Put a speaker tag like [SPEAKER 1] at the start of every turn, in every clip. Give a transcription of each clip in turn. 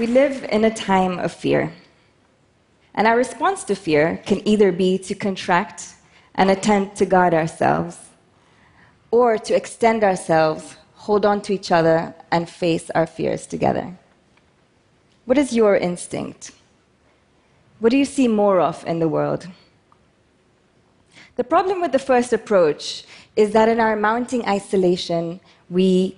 [SPEAKER 1] We live in a time of fear. And our response to fear can either be to contract and attempt to guard ourselves, or to extend ourselves, hold on to each other, and face our fears together. What is your instinct? What do you see more of in the world? The problem with the first approach is that in our mounting isolation, we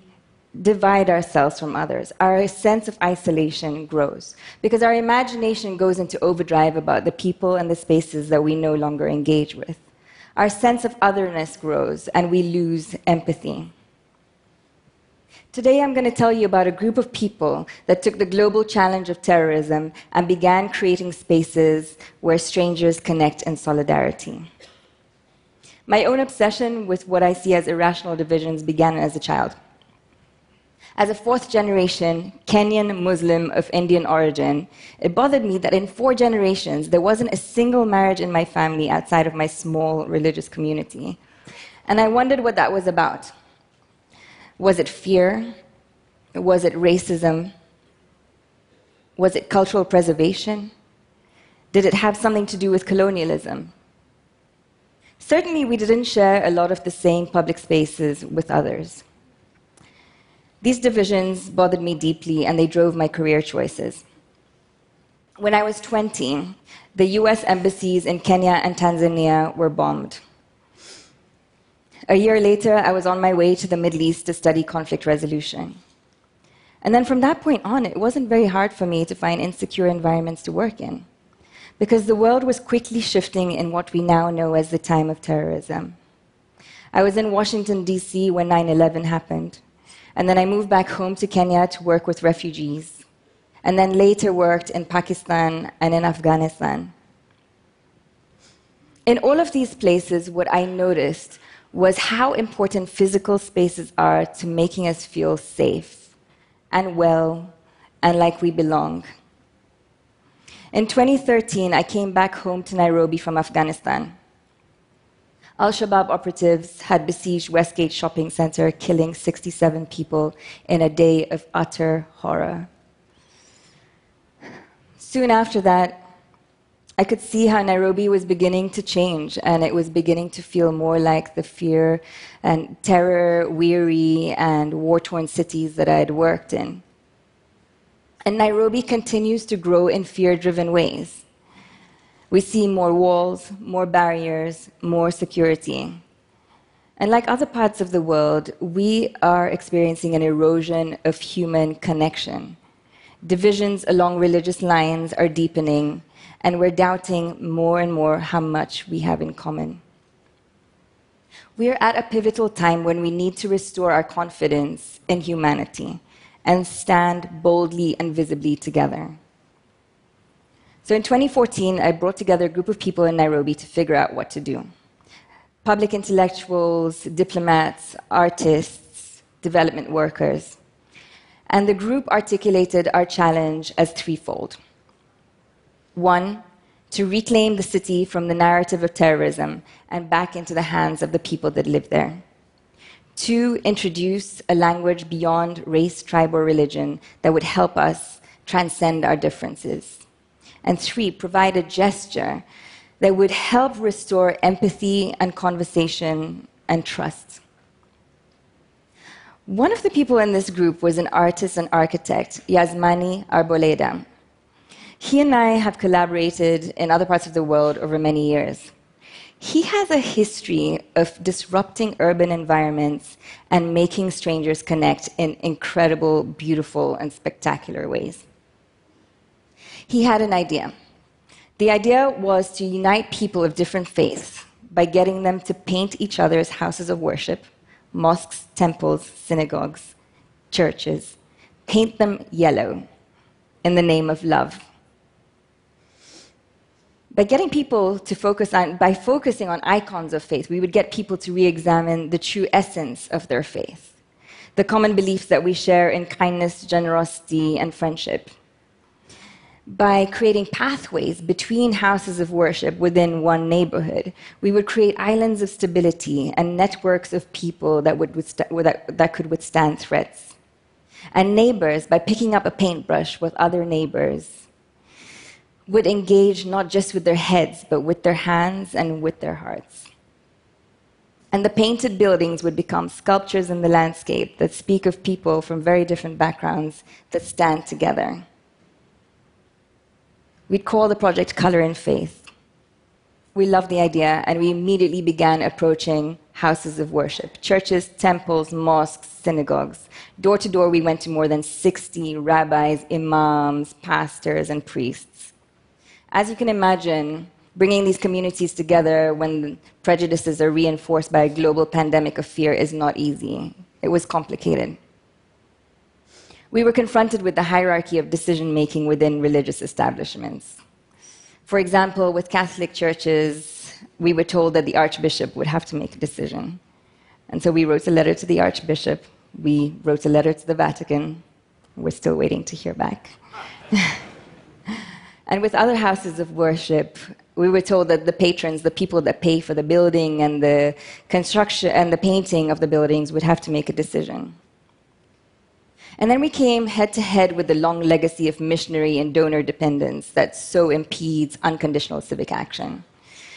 [SPEAKER 1] divide ourselves from others. Our sense of isolation grows because our imagination goes into overdrive about the people and the spaces that we no longer engage with. Our sense of otherness grows and we lose empathy. Today, I'm going to tell you about a group of people that took the global challenge of terrorism and began creating spaces where strangers connect in solidarity. My own obsession with what I see as irrational divisions began as a child. As a fourth generation Kenyan Muslim of Indian origin, it bothered me that in four generations, there wasn't a single marriage in my family outside of my small religious community. And I wondered what that was about. Was it fear? Was it racism? Was it cultural preservation? Did it have something to do with colonialism? Certainly, we didn't share a lot of the same public spaces with others. These divisions bothered me deeply and they drove my career choices. When I was 20, the US embassies in Kenya and Tanzania were bombed. A year later, I was on my way to the Middle East to study conflict resolution. And then from that point on, it wasn't very hard for me to find insecure environments to work in, because the world was quickly shifting in what we now know as the time of terrorism. I was in Washington, D.C. when 9 11 happened. And then I moved back home to Kenya to work with refugees. And then later worked in Pakistan and in Afghanistan. In all of these places, what I noticed was how important physical spaces are to making us feel safe and well and like we belong. In 2013, I came back home to Nairobi from Afghanistan. Al Shabaab operatives had besieged Westgate Shopping Center, killing 67 people in a day of utter horror. Soon after that, I could see how Nairobi was beginning to change, and it was beginning to feel more like the fear and terror weary and war torn cities that I had worked in. And Nairobi continues to grow in fear driven ways. We see more walls, more barriers, more security. And like other parts of the world, we are experiencing an erosion of human connection. Divisions along religious lines are deepening, and we're doubting more and more how much we have in common. We are at a pivotal time when we need to restore our confidence in humanity and stand boldly and visibly together. So in 2014, I brought together a group of people in Nairobi to figure out what to do public intellectuals, diplomats, artists, development workers. And the group articulated our challenge as threefold. One, to reclaim the city from the narrative of terrorism and back into the hands of the people that live there. Two, introduce a language beyond race, tribe, or religion that would help us transcend our differences. And three, provide a gesture that would help restore empathy and conversation and trust. One of the people in this group was an artist and architect, Yazmany Arboleda. He and I have collaborated in other parts of the world over many years. He has a history of disrupting urban environments and making strangers connect in incredible, beautiful, and spectacular ways he had an idea. The idea was to unite people of different faiths by getting them to paint each other's houses of worship, mosques, temples, synagogues, churches, paint them yellow in the name of love. By getting people to focus on, by focusing on icons of faith, we would get people to re examine the true essence of their faith, the common beliefs that we share in kindness, generosity, and friendship by creating pathways between houses of worship within one neighborhood, we would create islands of stability and networks of people that, would that, that could withstand threats. And neighbors, by picking up a paintbrush with other neighbors, would engage not just with their heads, but with their hands and with their hearts. And the painted buildings would become sculptures in the landscape that speak of people from very different backgrounds that stand together. We'd call the project Color in Faith. We loved the idea, and we immediately began approaching houses of worship churches, temples, mosques, synagogues. Door to door, we went to more than 60 rabbis, imams, pastors, and priests. As you can imagine, bringing these communities together when prejudices are reinforced by a global pandemic of fear is not easy. It was complicated. We were confronted with the hierarchy of decision making within religious establishments. For example, with Catholic churches, we were told that the Archbishop would have to make a decision. And so we wrote a letter to the Archbishop, we wrote a letter to the Vatican. We're still waiting to hear back. and with other houses of worship, we were told that the patrons, the people that pay for the building and the construction and the painting of the buildings, would have to make a decision. And then we came head to head with the long legacy of missionary and donor dependence that so impedes unconditional civic action.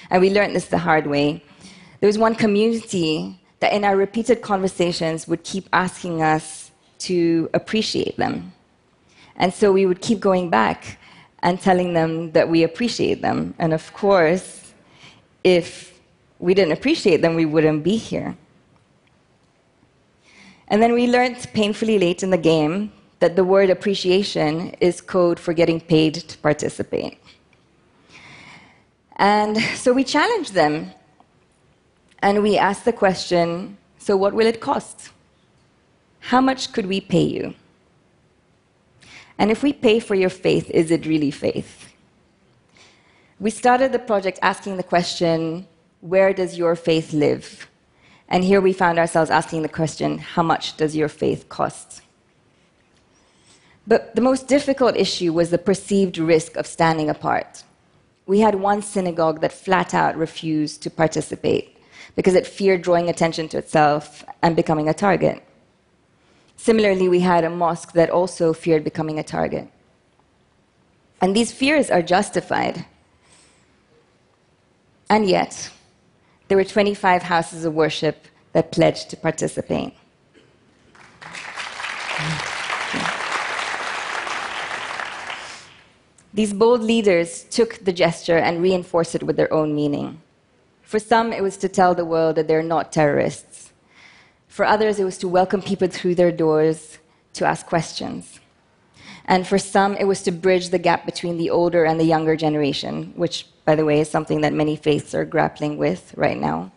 [SPEAKER 1] And we learned this the hard way. There was one community that, in our repeated conversations, would keep asking us to appreciate them. And so we would keep going back and telling them that we appreciate them. And of course, if we didn't appreciate them, we wouldn't be here. And then we learned painfully late in the game that the word appreciation is code for getting paid to participate. And so we challenged them and we asked the question so, what will it cost? How much could we pay you? And if we pay for your faith, is it really faith? We started the project asking the question where does your faith live? And here we found ourselves asking the question how much does your faith cost? But the most difficult issue was the perceived risk of standing apart. We had one synagogue that flat out refused to participate because it feared drawing attention to itself and becoming a target. Similarly, we had a mosque that also feared becoming a target. And these fears are justified. And yet, there were 25 houses of worship that pledged to participate. These bold leaders took the gesture and reinforced it with their own meaning. For some, it was to tell the world that they're not terrorists. For others, it was to welcome people through their doors to ask questions. And for some, it was to bridge the gap between the older and the younger generation, which, by the way, is something that many faiths are grappling with right now.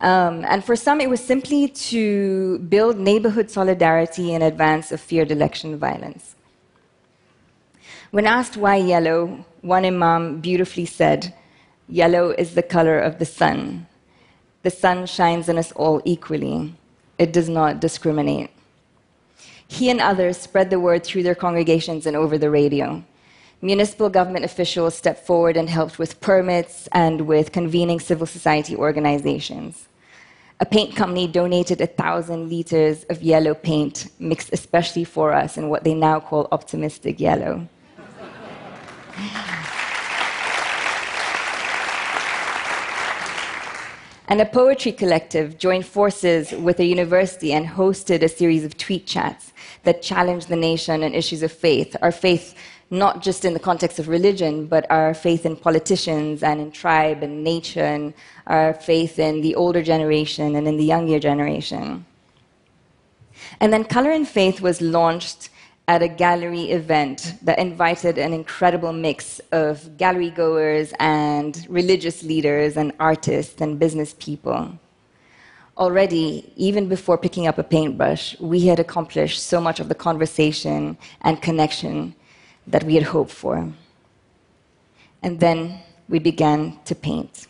[SPEAKER 1] Um, and for some, it was simply to build neighborhood solidarity in advance of feared election violence. When asked why yellow, one imam beautifully said, Yellow is the color of the sun. The sun shines on us all equally it does not discriminate. He and others spread the word through their congregations and over the radio. Municipal government officials stepped forward and helped with permits and with convening civil society organizations. A paint company donated a thousand liters of yellow paint, mixed especially for us in what they now call optimistic yellow. And a poetry collective joined forces with a university and hosted a series of tweet chats that challenged the nation on issues of faith. Our faith, not just in the context of religion, but our faith in politicians and in tribe and nature, and our faith in the older generation and in the younger generation. And then Color in Faith was launched at a gallery event that invited an incredible mix of gallery goers and religious leaders and artists and business people. Already, even before picking up a paintbrush, we had accomplished so much of the conversation and connection that we had hoped for. And then we began to paint.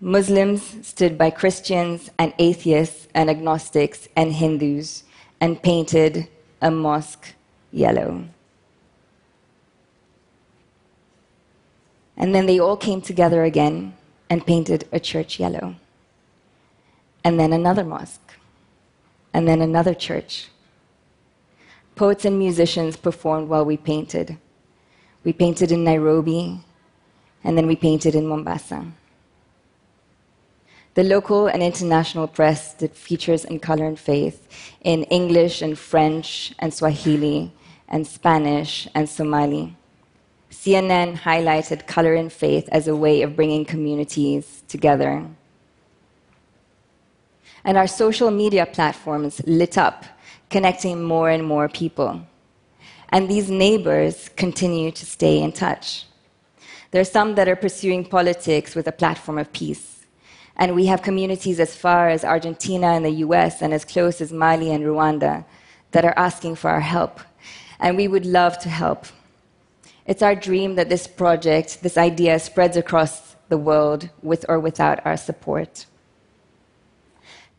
[SPEAKER 1] Muslims stood by Christians and atheists and agnostics and Hindus and painted a mosque yellow. And then they all came together again and painted a church yellow. And then another mosque. and then another church. Poets and musicians performed while we painted. We painted in Nairobi, and then we painted in Mombasa. The local and international press did features in Color in Faith in English and French and Swahili and Spanish and Somali. CNN highlighted Color in Faith as a way of bringing communities together. And our social media platforms lit up, connecting more and more people. And these neighbors continue to stay in touch. There are some that are pursuing politics with a platform of peace. And we have communities as far as Argentina and the US and as close as Mali and Rwanda that are asking for our help. And we would love to help. It's our dream that this project, this idea, spreads across the world with or without our support.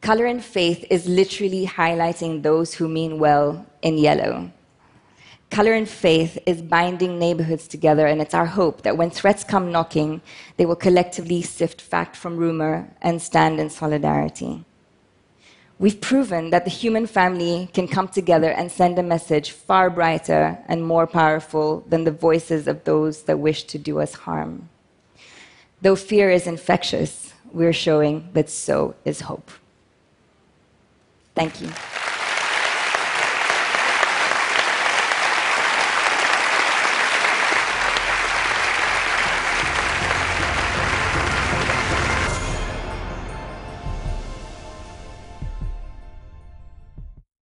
[SPEAKER 1] Color in Faith is literally highlighting those who mean well in yellow. Color in Faith is binding neighborhoods together, and it's our hope that when threats come knocking, they will collectively sift fact from rumor and stand in solidarity. We've proven that the human family can come together and send a message far brighter and more powerful than the voices of those that wish to do us harm. Though fear is infectious, we're showing that so is hope. Thank you.